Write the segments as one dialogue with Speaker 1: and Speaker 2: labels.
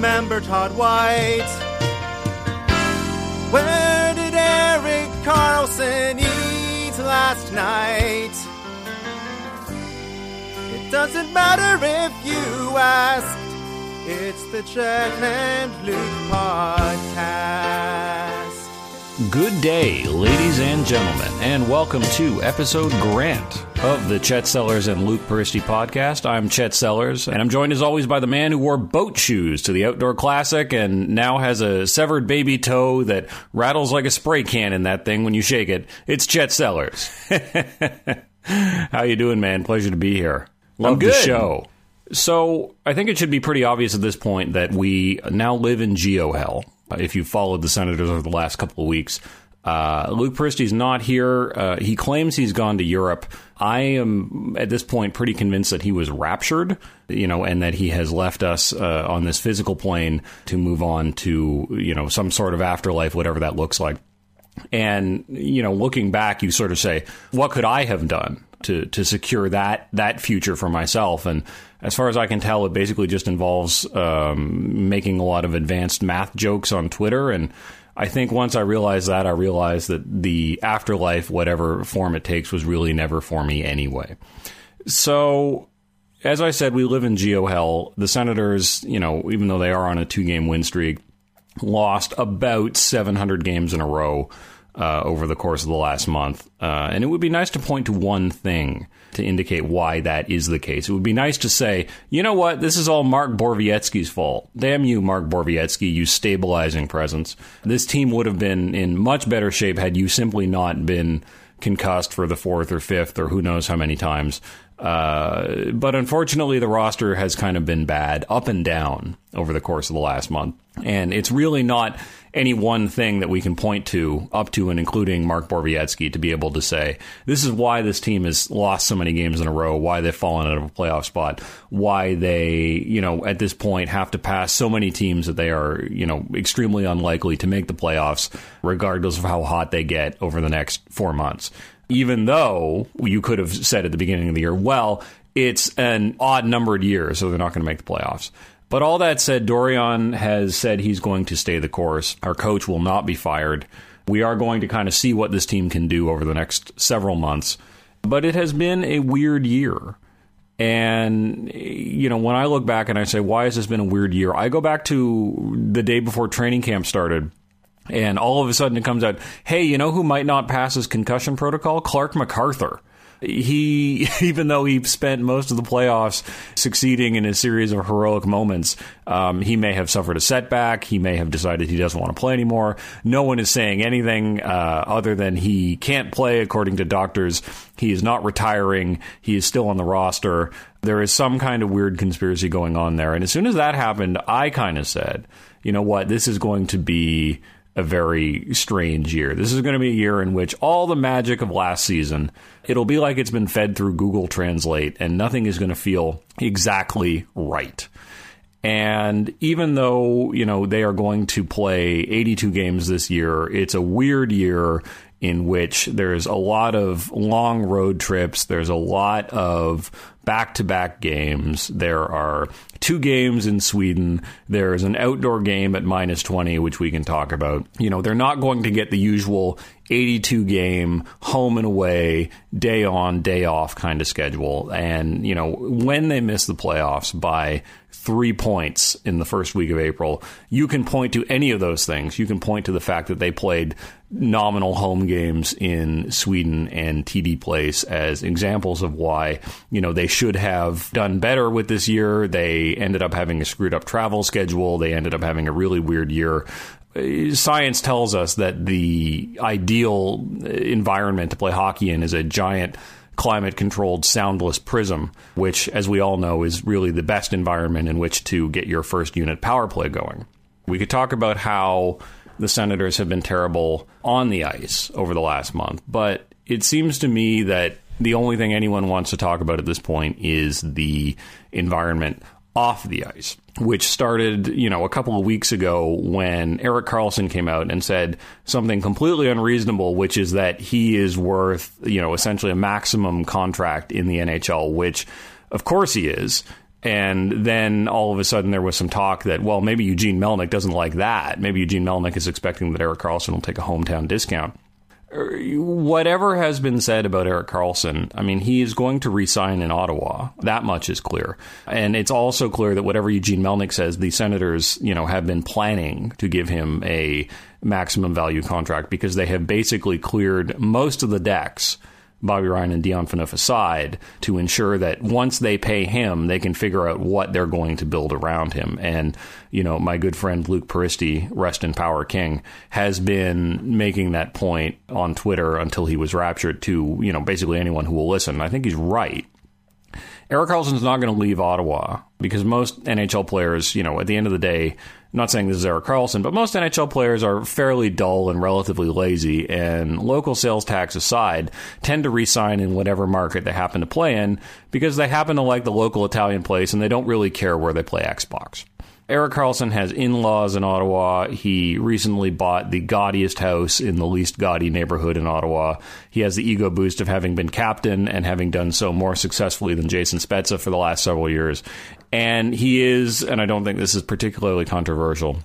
Speaker 1: Remember Todd White? Where did Erik Karlsson eat last night? It doesn't matter if you ask. It's the Chet and Luke podcast.
Speaker 2: Good day, ladies and gentlemen, and welcome to episode Grant of the Chet Sellers and Luke Peristy podcast. I'm Chet Sellers, and I'm joined as always by the man who wore boat shoes to the Outdoor Classic and now has a severed baby toe that rattles like a spray can in that thing when you shake it. It's Chet Sellers. How you doing, man? Pleasure to be here. Love the show. So I think it should be pretty obvious at this point that we now live in geo hell. If you followed the Senators over the last couple of weeks, uh, Luke Peristy's not here. Uh, he claims he's gone to Europe. I am at this point pretty convinced that he was raptured, you know, and that he has left us uh, on this physical plane to move on to you know some sort of afterlife, whatever that looks like. And you know, looking back, you sort of say, "What could I have done to to secure that that future for myself?" And as far as I can tell, it basically just involves um, making a lot of advanced math jokes on Twitter. And I think once I realized that, I realized that the afterlife, whatever form it takes, was really never for me anyway. So as I said, we live in geo hell. The Senators, you know, even though they are on a two game win streak, lost about 700 games in a row uh, over the course of the last month. Uh, and it would be nice to point to one thing to indicate why that is the case. It would be nice to say, you know what, this is all Mark Borowiecki's fault. Damn you, Mark Borowiecki, you stabilizing presence. This team would have been in much better shape had you simply not been concussed for the fourth or fifth or who knows how many times. Uh, but unfortunately, the roster has kind of been bad up and down over the course of the last month. And it's really not any one thing that we can point to, up to and including Mark Borowiecki, to be able to say, this is why this team has lost so many games in a row, why they've fallen out of a playoff spot, why they, you know, at this point have to pass so many teams that they are, you know, extremely unlikely to make the playoffs, regardless of how hot they get over the next four months even though you could have said at the beginning of the year, well, it's an odd numbered year, so they're not going to make the playoffs. But all that said, Dorion has said he's going to stay the course. Our coach will not be fired. We are going to kind of see what this team can do over the next several months. But it has been a weird year. And, you know, when I look back and I say, why has this been a weird year? I go back to the day before training camp started and all of a sudden it comes out, hey, you know who might not pass his concussion protocol? Clarke MacArthur. He, even though he spent most of the playoffs succeeding in a series of heroic moments, um, he may have suffered a setback. He may have decided he doesn't want to play anymore. No one is saying anything uh, other than he can't play according to doctors. He is not retiring. He is still on the roster. There is some kind of weird conspiracy going on there. And as soon as that happened, I kind of said, you know what, this is going to be a very strange year. This is going to be a year in which all the magic of last season, it'll be like it's been fed through Google Translate and nothing is going to feel exactly right. And even though, you know, they are going to play 82 games this year, it's a weird year in which there's a lot of long road trips, there's a lot of back to back games. There are two games in Sweden. There's an outdoor game at minus 20, which we can talk about. You know, they're not going to get the usual 82 game home and away, day on, day off kind of schedule. And, you know, when they miss the playoffs by three points in the first week of April, you can point to any of those things. You can point to the fact that they played nominal home games in Sweden and TD Place as examples of why, you know, they should have done better with this year. They ended up having a screwed up travel schedule. They ended up having a really weird year uh, science tells us that the ideal uh, environment to play hockey in is a giant climate controlled soundless prism, which, as we all know, is really the best environment in which to get your first unit power play going. We could talk about how the Senators have been terrible on the ice over the last month, but it seems to me that the only thing anyone wants to talk about at this point is the environment off the ice, which started, you know, a couple of weeks ago when Erik Karlsson came out and said something completely unreasonable, which is that he is worth, you know, essentially a maximum contract in the NHL, which of course he is. And then all of a sudden there was some talk that, well, maybe Eugene Melnyk doesn't like that. Maybe Eugene Melnyk is expecting that Erik Karlsson will take a hometown discount er, whatever has been said about Erik Karlsson, I mean, he is going to resign in Ottawa. That much is clear. And it's also clear that whatever Eugene Melnyk says, the Senators, you know, have been planning to give him a maximum value contract because they have basically cleared most of the decks Bobby Ryan and Dion Phaneuf aside to ensure that once they pay him, they can figure out what they're going to build around him. And, you know, my good friend Luke Peristy, Rest in Power King, has been making that point on Twitter until he was raptured to, you know, basically anyone who will listen. I think he's right. Erik Karlsson's not going to leave Ottawa because most NHL players, you know, at the end of the day, I'm not saying this is Erik Karlsson, but most NHL players are fairly dull and relatively lazy, and local sales tax aside, tend to resign in whatever market they happen to play in because they happen to like the local Italian place and they don't really care where they play Xbox. Erik Karlsson has in laws in Ottawa. He recently bought the gaudiest house in the least gaudy neighborhood in Ottawa. He has the ego boost of having been captain and having done so more successfully than Jason Spezza for the last several years. And he is, and I don't think this is particularly controversial,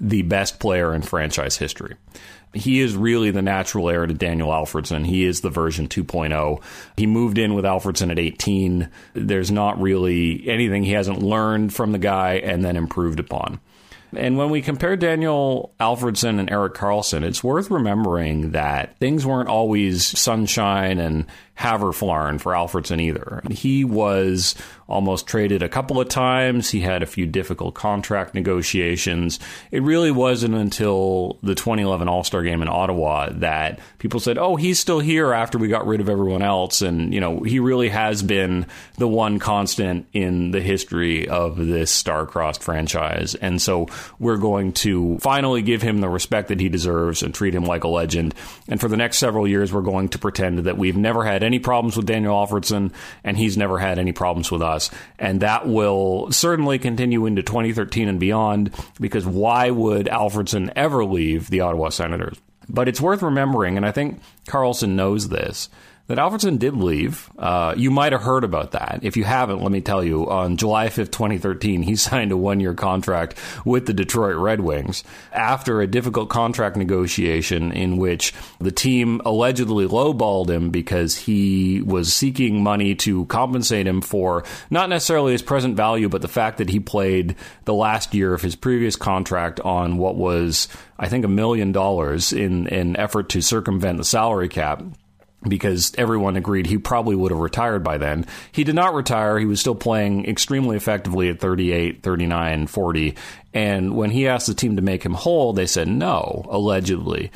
Speaker 2: the best player in franchise history he is really the natural heir to Daniel Alfredsson. He is the version 2.0. He moved in with Alfredsson at 18. There's not really anything he hasn't learned from the guy and then improved upon. And when we compare Daniel Alfredsson and Erik Karlsson, it's worth remembering that things weren't always sunshine and Haverflarn for Alfredsson either. He was almost traded a couple of times. He had a few difficult contract negotiations. It really wasn't until the 2011 All Star game in Ottawa that people said, oh, he's still here after we got rid of everyone else. And, you know, he really has been the one constant in the history of this star-crossed franchise. And so we're going to finally give him the respect that he deserves and treat him like a legend. And for the next several years, we're going to pretend that we've never had any problems with Daniel Alfredsson, and he's never had any problems with us. And that will certainly continue into 2013 and beyond, because why would Alfredsson ever leave the Ottawa Senators? But it's worth remembering, and I think Karlsson knows this, that Alfredsson did leave. Uh, you might have heard about that. If you haven't, let me tell you. On July 5th, 2013, he signed a one year contract with the Detroit Red Wings after a difficult contract negotiation in which the team allegedly lowballed him because he was seeking money to compensate him for not necessarily his present value, but the fact that he played the last year of his previous contract on what was, I think, a million dollars in an effort to circumvent the salary cap because everyone agreed he probably would have retired by then. He did not retire. He was still playing extremely effectively at 38, 39, 40. And when he asked the team to make him whole, they said no, allegedly.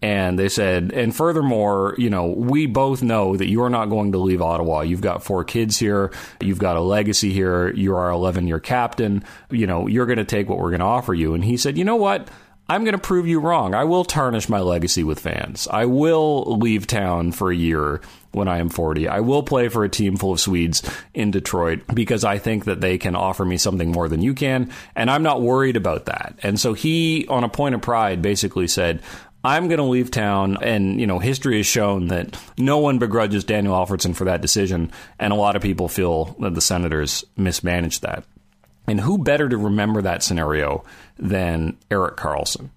Speaker 2: And they said, and furthermore, you know, we both know that you're not going to leave Ottawa. You've got four kids here. You've got a legacy here. You're our 11 year captain. You know, you're going to take what we're going to offer you. And he said, you know what? I'm going to prove you wrong. I will tarnish my legacy with fans. I will leave town for a year when I am 40. I will play for a team full of Swedes in Detroit because I think that they can offer me something more than you can. And I'm not worried about that. And so he, on a point of pride, basically said, I'm going to leave town. And, you know, history has shown that no one begrudges Daniel Alfredsson for that decision. And a lot of people feel that the Senators mismanaged that. And who better to remember that scenario than Erik Karlsson?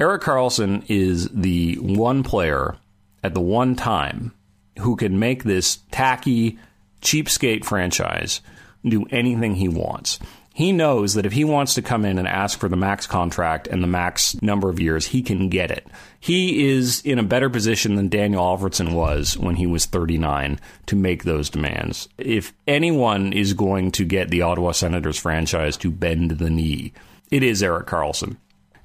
Speaker 2: Erik Karlsson is the one player at the one time who can make this tacky, cheapskate franchise do anything he wants. He knows that if he wants to come in and ask for the max contract and the max number of years, he can get it. He is in a better position than Daniel Alfredsson was when he was 39 to make those demands. If anyone is going to get the Ottawa Senators franchise to bend the knee, it is Erik Karlsson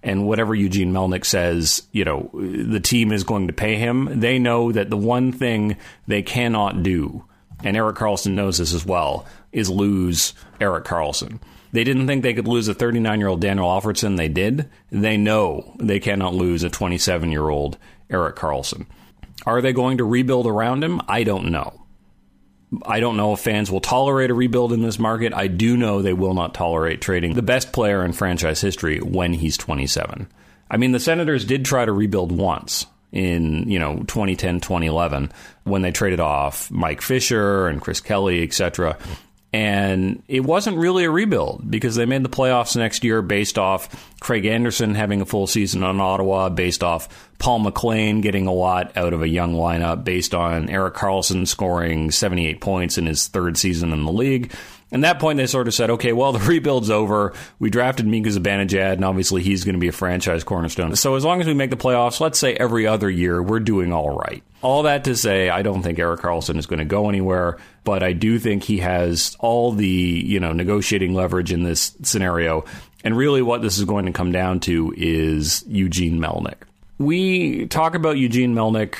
Speaker 2: And whatever Eugene Melnyk says, you know, the team is going to pay him. They know that the one thing they cannot do, and Erik Karlsson knows this as well, is lose Erik Karlsson. They didn't think they could lose a 39 year old Daniel Alfredsson. They did. They know they cannot lose a 27 year old Erik Karlsson. Are they going to rebuild around him? I don't know. I don't know if fans will tolerate a rebuild in this market. I do know they will not tolerate trading the best player in franchise history when he's 27. I mean, the Senators did try to rebuild once in, you know, 2010, 2011 when they traded off Mike Fisher and Chris Kelly, etc. And it wasn't really a rebuild because they made the playoffs next year based off Craig Anderson having a full season on Ottawa, based off Paul McLean getting a lot out of a young lineup, based on Erik Karlsson scoring 78 points in his third season in the league. And that point, they sort of said, okay, well, the rebuild's over. We drafted Mika Zibanejad, and obviously he's going to be a franchise cornerstone. So as long as we make the playoffs, let's say every other year, we're doing all right. All that to say, I don't think Erik Karlsson is going to go anywhere, but I do think he has all the, you know, negotiating leverage in this scenario. And really what this is going to come down to is Eugene Melnyk. We talk about Eugene Melnyk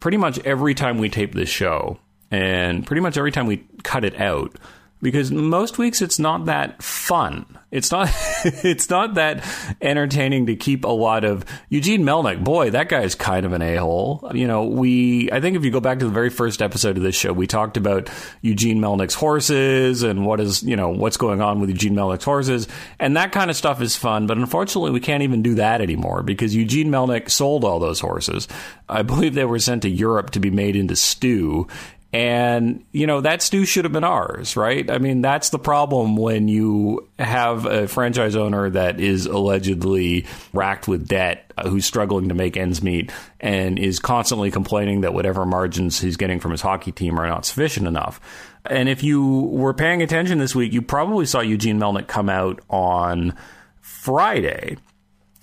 Speaker 2: pretty much every time we tape this show and pretty much every time we cut it out because most weeks it's not that fun. It's not it's not that entertaining to keep a lot of Eugene Melnyk. Boy, that guy is kind of an a-hole. You know, we I think if you go back to the very first episode of this show, we talked about Eugene Melnyk's horses and what is, you know, what's going on with Eugene Melnyk's horses. And that kind of stuff is fun, but unfortunately we can't even do that anymore because Eugene Melnyk sold all those horses. I believe they were sent to Europe to be made into stew and, you know, that stew should have been ours, right? I mean, that's the problem when you have a franchise owner that is allegedly racked with debt, uh, who's struggling to make ends meet, and is constantly complaining that whatever margins he's getting from his hockey team are not sufficient enough. And if you were paying attention this week, you probably saw Eugene Melnyk come out on Friday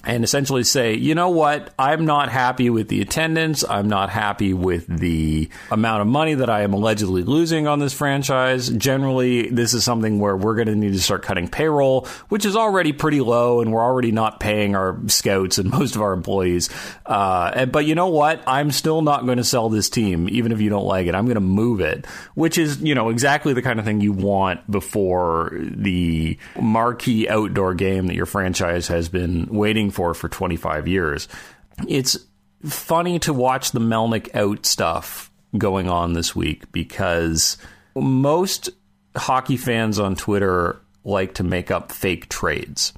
Speaker 2: and essentially say, you know what, I'm not happy with the attendance. I'm not happy with the amount of money that I am allegedly losing on this franchise. Generally, this is something where we're going to need to start cutting payroll, which is already pretty low, and we're already not paying our scouts and most of our employees. Uh, but you know what? I'm still not going to sell this team, even if you don't like it. I'm going to move it, which is, you know, exactly the kind of thing you want before the marquee outdoor game that your franchise has been waiting for for 25 years. It's funny to watch the Melnyk out stuff going on this week because most hockey fans on Twitter like to make up fake trades.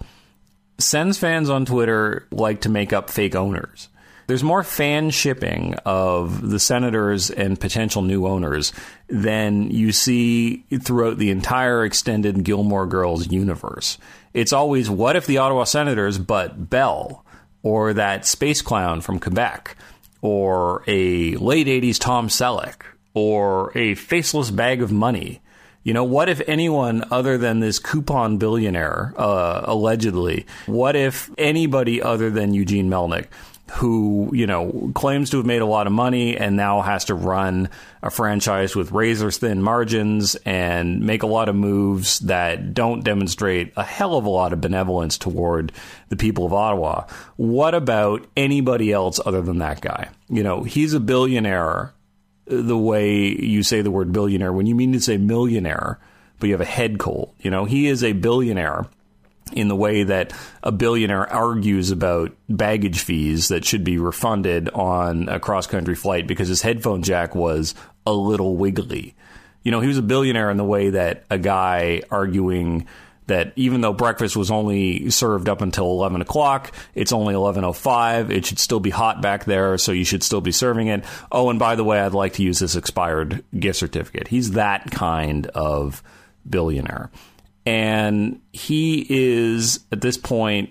Speaker 2: Sens fans on Twitter like to make up fake owners. There's more fan shipping of the Senators and potential new owners than you see throughout the entire extended Gilmore Girls universe. It's always what if the Ottawa Senators but Bell or that space clown from Quebec or a late 80s Tom Selleck or a faceless bag of money. You know, what if anyone other than this coupon billionaire, uh, allegedly, what if anybody other than Eugene Melnyk who, you know, claims to have made a lot of money and now has to run a franchise with razor thin margins and make a lot of moves that don't demonstrate a hell of a lot of benevolence toward the people of Ottawa. What about anybody else other than that guy? You know, he's a billionaire the way you say the word billionaire when you mean to say millionaire, but you have a head cold. You know, he is a billionaire in the way that a billionaire argues about baggage fees that should be refunded on a cross country flight because his headphone jack was a little wiggly. You know, he was a billionaire in the way that a guy arguing that even though breakfast was only served up until 11 o'clock, it's only 11.05. It should still be hot back there, so you should still be serving it. Oh, and by the way, I'd like to use this expired gift certificate. He's that kind of billionaire. And he is, at this point,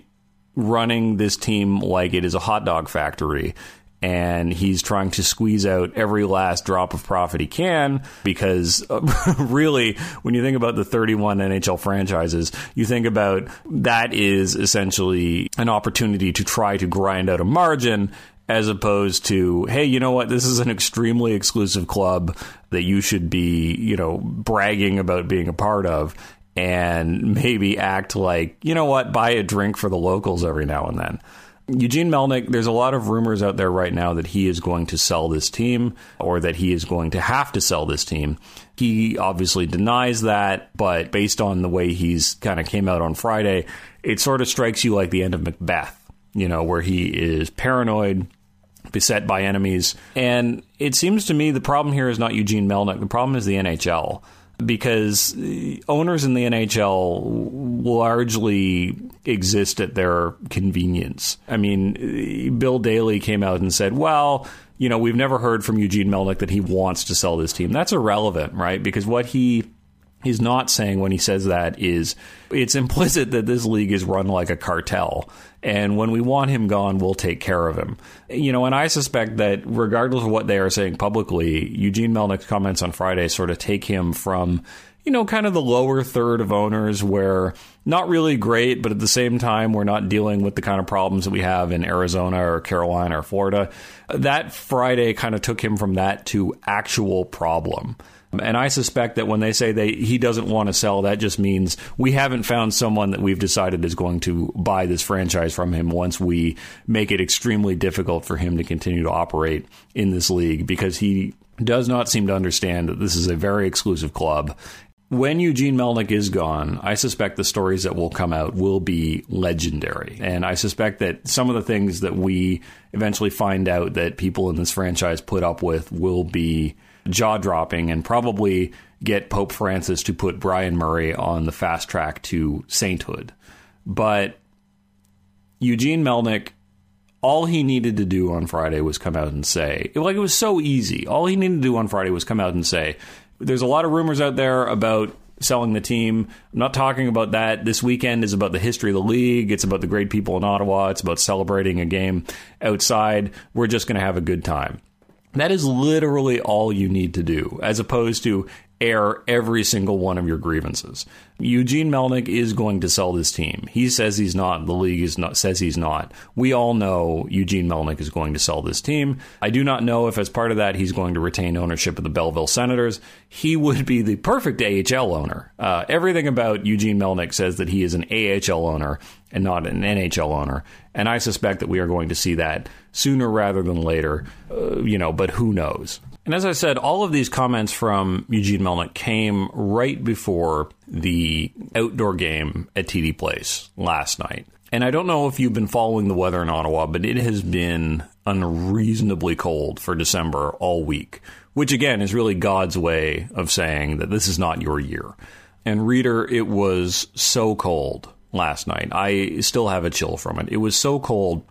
Speaker 2: running this team like it is a hot dog factory. And he's trying to squeeze out every last drop of profit he can because, really, when you think about the 31 NHL franchises, you think about that is essentially an opportunity to try to grind out a margin as opposed to, hey, you know what? This is an extremely exclusive club that you should be, you know, bragging about being a part of and maybe act like, you know what, buy a drink for the locals every now and then. Eugene Melnyk, there's a lot of rumors out there right now that he is going to sell this team or that he is going to have to sell this team. He obviously denies that, but based on the way he's kind of came out on Friday, it sort of strikes you like the end of Macbeth, you know, where he is paranoid beset by enemies. And it seems to me the problem here is not Eugene Melnyk. The problem is the NHL because owners in the NHL largely exist at their convenience. I mean, Bill Daly came out and said, well, you know, we've never heard from Eugene Melnyk that he wants to sell this team. That's irrelevant, right? Because what he he's not saying when he says that is it's implicit that this league is run like a cartel. And when we want him gone, we'll take care of him. You know, and I suspect that regardless of what they are saying publicly, Eugene Melnyk's comments on Friday sort of take him from, you know, kind of the lower third of owners where not really great, but at the same time, we're not dealing with the kind of problems that we have in Arizona or Carolina or Florida. That Friday kind of took him from that to actual problem. And I suspect that when they say they he doesn't want to sell, that just means we haven't found someone that we've decided is going to buy this franchise from him once we make it extremely difficult for him to continue to operate in this league because he does not seem to understand that this is a very exclusive club. When Eugene Melnyk is gone, I suspect the stories that will come out will be legendary. And I suspect that some of the things that we eventually find out that people in this franchise put up with will be jaw dropping and probably get Pope Francis to put Brian Murray on the fast track to sainthood. But Eugene Melnyk, all he needed to do on Friday was come out and say, like it was so easy. All he needed to do on Friday was come out and say, there's a lot of rumors out there about selling the team. I'm not talking about that. This weekend is about the history of the league. It's about the great people in Ottawa. It's about celebrating a game outside. We're just going to have a good time. That is literally all you need to do, as opposed to air every single one of your grievances. Eugene Melnyk is going to sell this team. He says he's not. The league is not says he's not. We all know Eugene Melnyk is going to sell this team. I do not know if as part of that he's going to retain ownership of the Belleville Senators. He would be the perfect AHL owner. Uh, everything about Eugene Melnyk says that he is an AHL owner and not an NHL owner. And I suspect that we are going to see that sooner rather than later. Uh, you know, but who knows? And as I said, all of these comments from Eugene Melnyk came right before the outdoor game at TD Place last night. And I don't know if you've been following the weather in Ottawa, but it has been unreasonably cold for December all week, which again is really God's way of saying that this is not your year. And reader, it was so cold last night. I still have a chill from it. It was so cold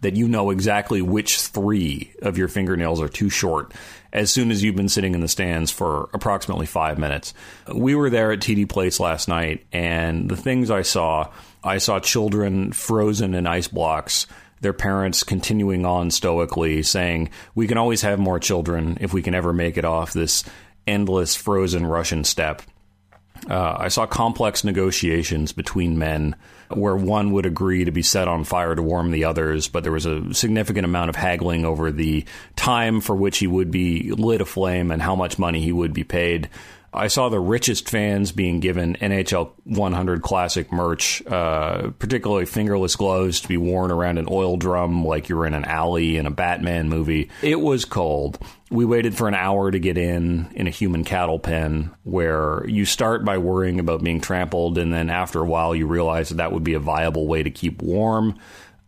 Speaker 2: that you know exactly which three of your fingernails are too short as soon as you've been sitting in the stands for approximately five minutes. We were there at TD Place last night, and the things I saw I saw children frozen in ice blocks. Their parents continuing on stoically saying, We can always have more children if we can ever make it off this endless frozen Russian steppe. Uh, I saw complex negotiations between men where one would agree to be set on fire to warm the others, but there was a significant amount of haggling over the time for which he would be lit aflame and how much money he would be paid. I saw the richest fans being given NHL 100 Classic merch, uh, particularly fingerless gloves to be worn around an oil drum like you're in an alley in a Batman movie. It was cold. We waited for an hour to get in in a human cattle pen where you start by worrying about being trampled, and then after a while, you realize that that would be a viable way to keep warm.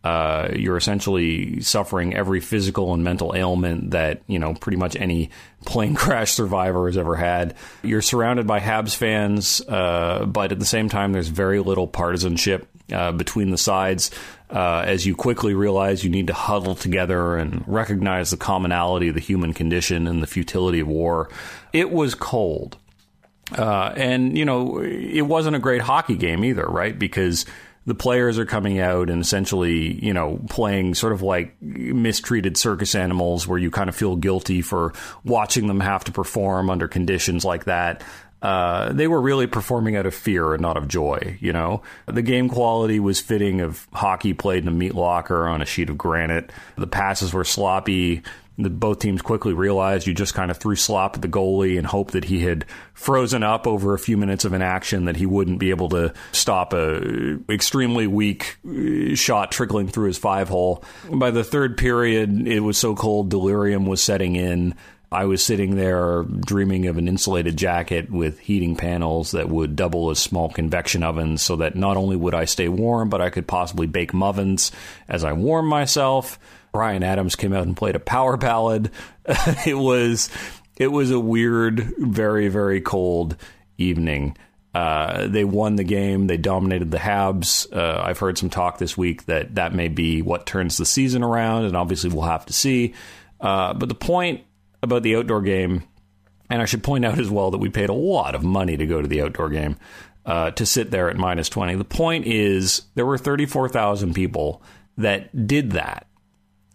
Speaker 2: Uh, you're essentially suffering every physical and mental ailment that you know pretty much any plane crash survivor has ever had. You're surrounded by Habs fans, uh, but at the same time, there's very little partisanship uh, between the sides. Uh, as you quickly realize you need to huddle together and recognize the commonality of the human condition and the futility of war. It was cold. Uh, and, you know, it wasn't a great hockey game either, right? Because the players are coming out and essentially, you know, playing sort of like mistreated circus animals where you kind of feel guilty for watching them have to perform under conditions like that. Uh, they were really performing out of fear and not of joy, you know? The game quality was fitting of hockey played in a meat locker on a sheet of granite. The passes were sloppy the, both teams quickly realized you just kind of threw slop at the goalie and hoped that he had frozen up over a few minutes of an action that he wouldn't be able to stop a extremely weak uh, shot trickling through his five hole. By the third period, it was so cold, delirium was setting in. I was sitting there dreaming of an insulated jacket with heating panels that would double as small convection ovens so that not only would I stay warm, but I could possibly bake muffins as I warm myself. Bryan Adams came out and played a power ballad. it was it was a weird, very, very cold evening. Uh, they won the game. They dominated the Habs. Uh, I've heard some talk this week that that may be what turns the season around, and obviously we'll have to see. Uh, but the point about the outdoor game, and I should point out as well that we paid a lot of money to go to the outdoor game uh, to sit there at minus 20. The point is, there were 34,000 people that did that.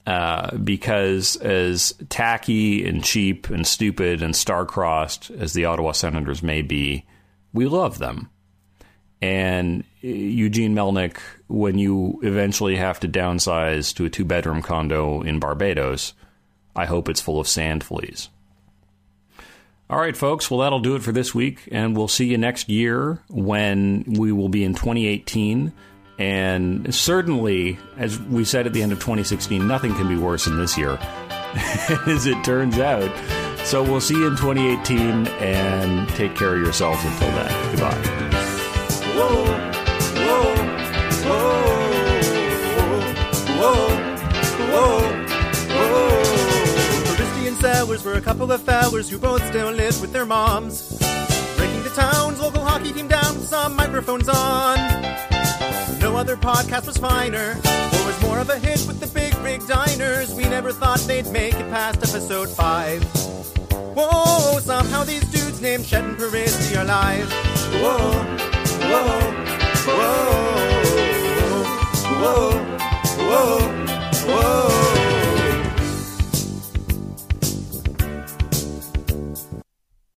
Speaker 2: Uh, because as tacky and cheap and stupid and star-crossed as the Ottawa Senators may be, we love them. And Eugene Melnyk, when you eventually have to downsize to a two bedroom condo in Barbados, I hope it's full of sand fleas. All right, folks. Well, that'll do it for this week. And we'll see you next year when we will be in 2018. And certainly, as we said at the end of 2016, nothing can be worse than this year, as it turns out. So we'll see you in 2018 and take care of yourselves until then. Goodbye. Whoa, whoa,
Speaker 1: whoa, whoa, whoa. Christy and Sellers were a couple of fellers who both still live with their moms. Breaking the town's local hockey team down with some microphones on. No other podcast was finer or was more of a hit with the big rig diners. We never thought they'd make it past episode five. Whoa, somehow these dudes named Chet and Parisi are live. Whoa, whoa, whoa, whoa, whoa, whoa.